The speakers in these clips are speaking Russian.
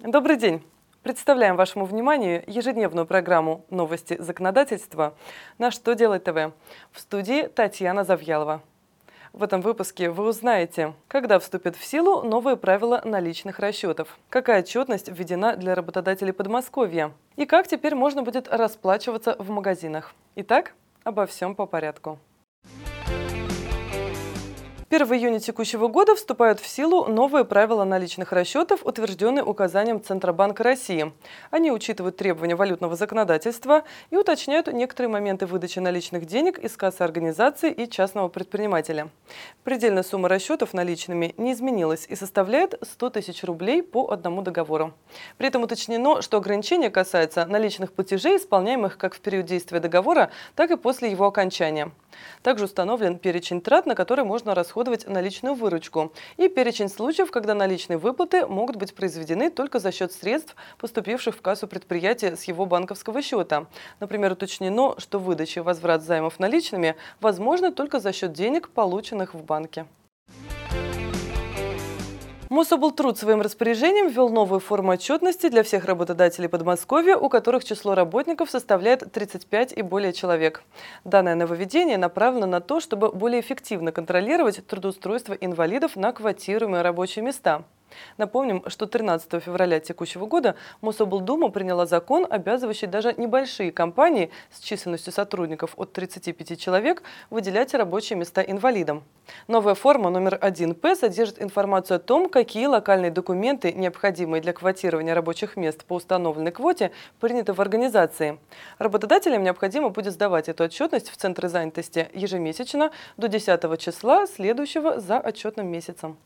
Добрый день! Представляем вашему вниманию ежедневную программу «Новости законодательства» на «Что делать ТВ» в студии Татьяна Завьялова. В этом выпуске вы узнаете, когда вступят в силу новые правила наличных расчетов, какая отчетность введена для работодателей Подмосковья и как теперь можно будет расплачиваться в магазинах. Итак, обо всем по порядку. 1 июня текущего года вступают в силу новые правила наличных расчетов, утвержденные указанием Центробанка России. Они учитывают требования валютного законодательства и уточняют некоторые моменты выдачи наличных денег из кассы организации и частного предпринимателя. Предельная сумма расчетов наличными не изменилась и составляет 100 тысяч рублей по одному договору. При этом уточнено, что ограничение касается наличных платежей, исполняемых как в период действия договора, так и после его окончания. Также установлен перечень трат, на которые можно расходовать наличную выручку, и перечень случаев, когда наличные выплаты могут быть произведены только за счет средств, поступивших в кассу предприятия с его банковского счета. Например, уточнено, что выдача и возврат займов наличными возможны только за счет денег, полученных в банке. Мособлтруд своим распоряжением ввел новую форму отчетности для всех работодателей Подмосковья, у которых число работников составляет 35 и более человек. Данное нововведение направлено на то, чтобы более эффективно контролировать трудоустройство инвалидов на квотируемые рабочие места. Напомним, что 13 февраля текущего года Мособлдума приняла закон, обязывающий даже небольшие компании с численностью сотрудников от 35 человек выделять рабочие места инвалидам. Новая форма номер 1П содержит информацию о том, какие локальные документы, необходимые для квотирования рабочих мест по установленной квоте, приняты в организации. Работодателям необходимо будет сдавать эту отчетность в Центры занятости ежемесячно до 10 числа следующего за отчетным месяцем.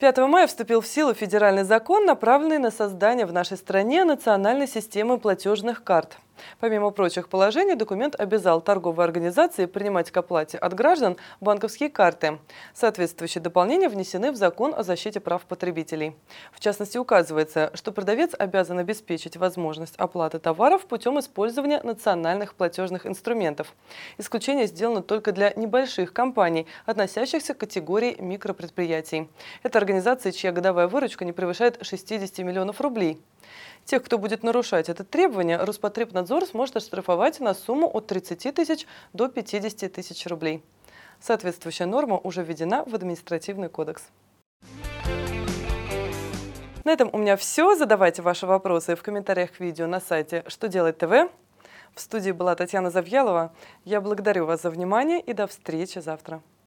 5 мая вступил в силу федеральный закон, направленный на создание в нашей стране национальной системы платежных карт. Помимо прочих положений, документ обязал торговые организации принимать к оплате от граждан банковские карты. Соответствующие дополнения внесены в закон о защите прав потребителей. В частности, указывается, что продавец обязан обеспечить возможность оплаты товаров путем использования национальных платежных инструментов. Исключение сделано только для небольших компаний, относящихся к категории микропредприятий. Это организации, чья годовая выручка не превышает 60 миллионов рублей. Тех, кто будет нарушать это требование, Роспотребнадзор сможет оштрафовать на сумму от 30 тысяч до 50 тысяч рублей. Соответствующая норма уже введена в административный кодекс. На этом у меня все. Задавайте ваши вопросы в комментариях к видео на сайте «Что делать ТВ». В студии была Татьяна Завьялова. Я благодарю вас за внимание и до встречи завтра.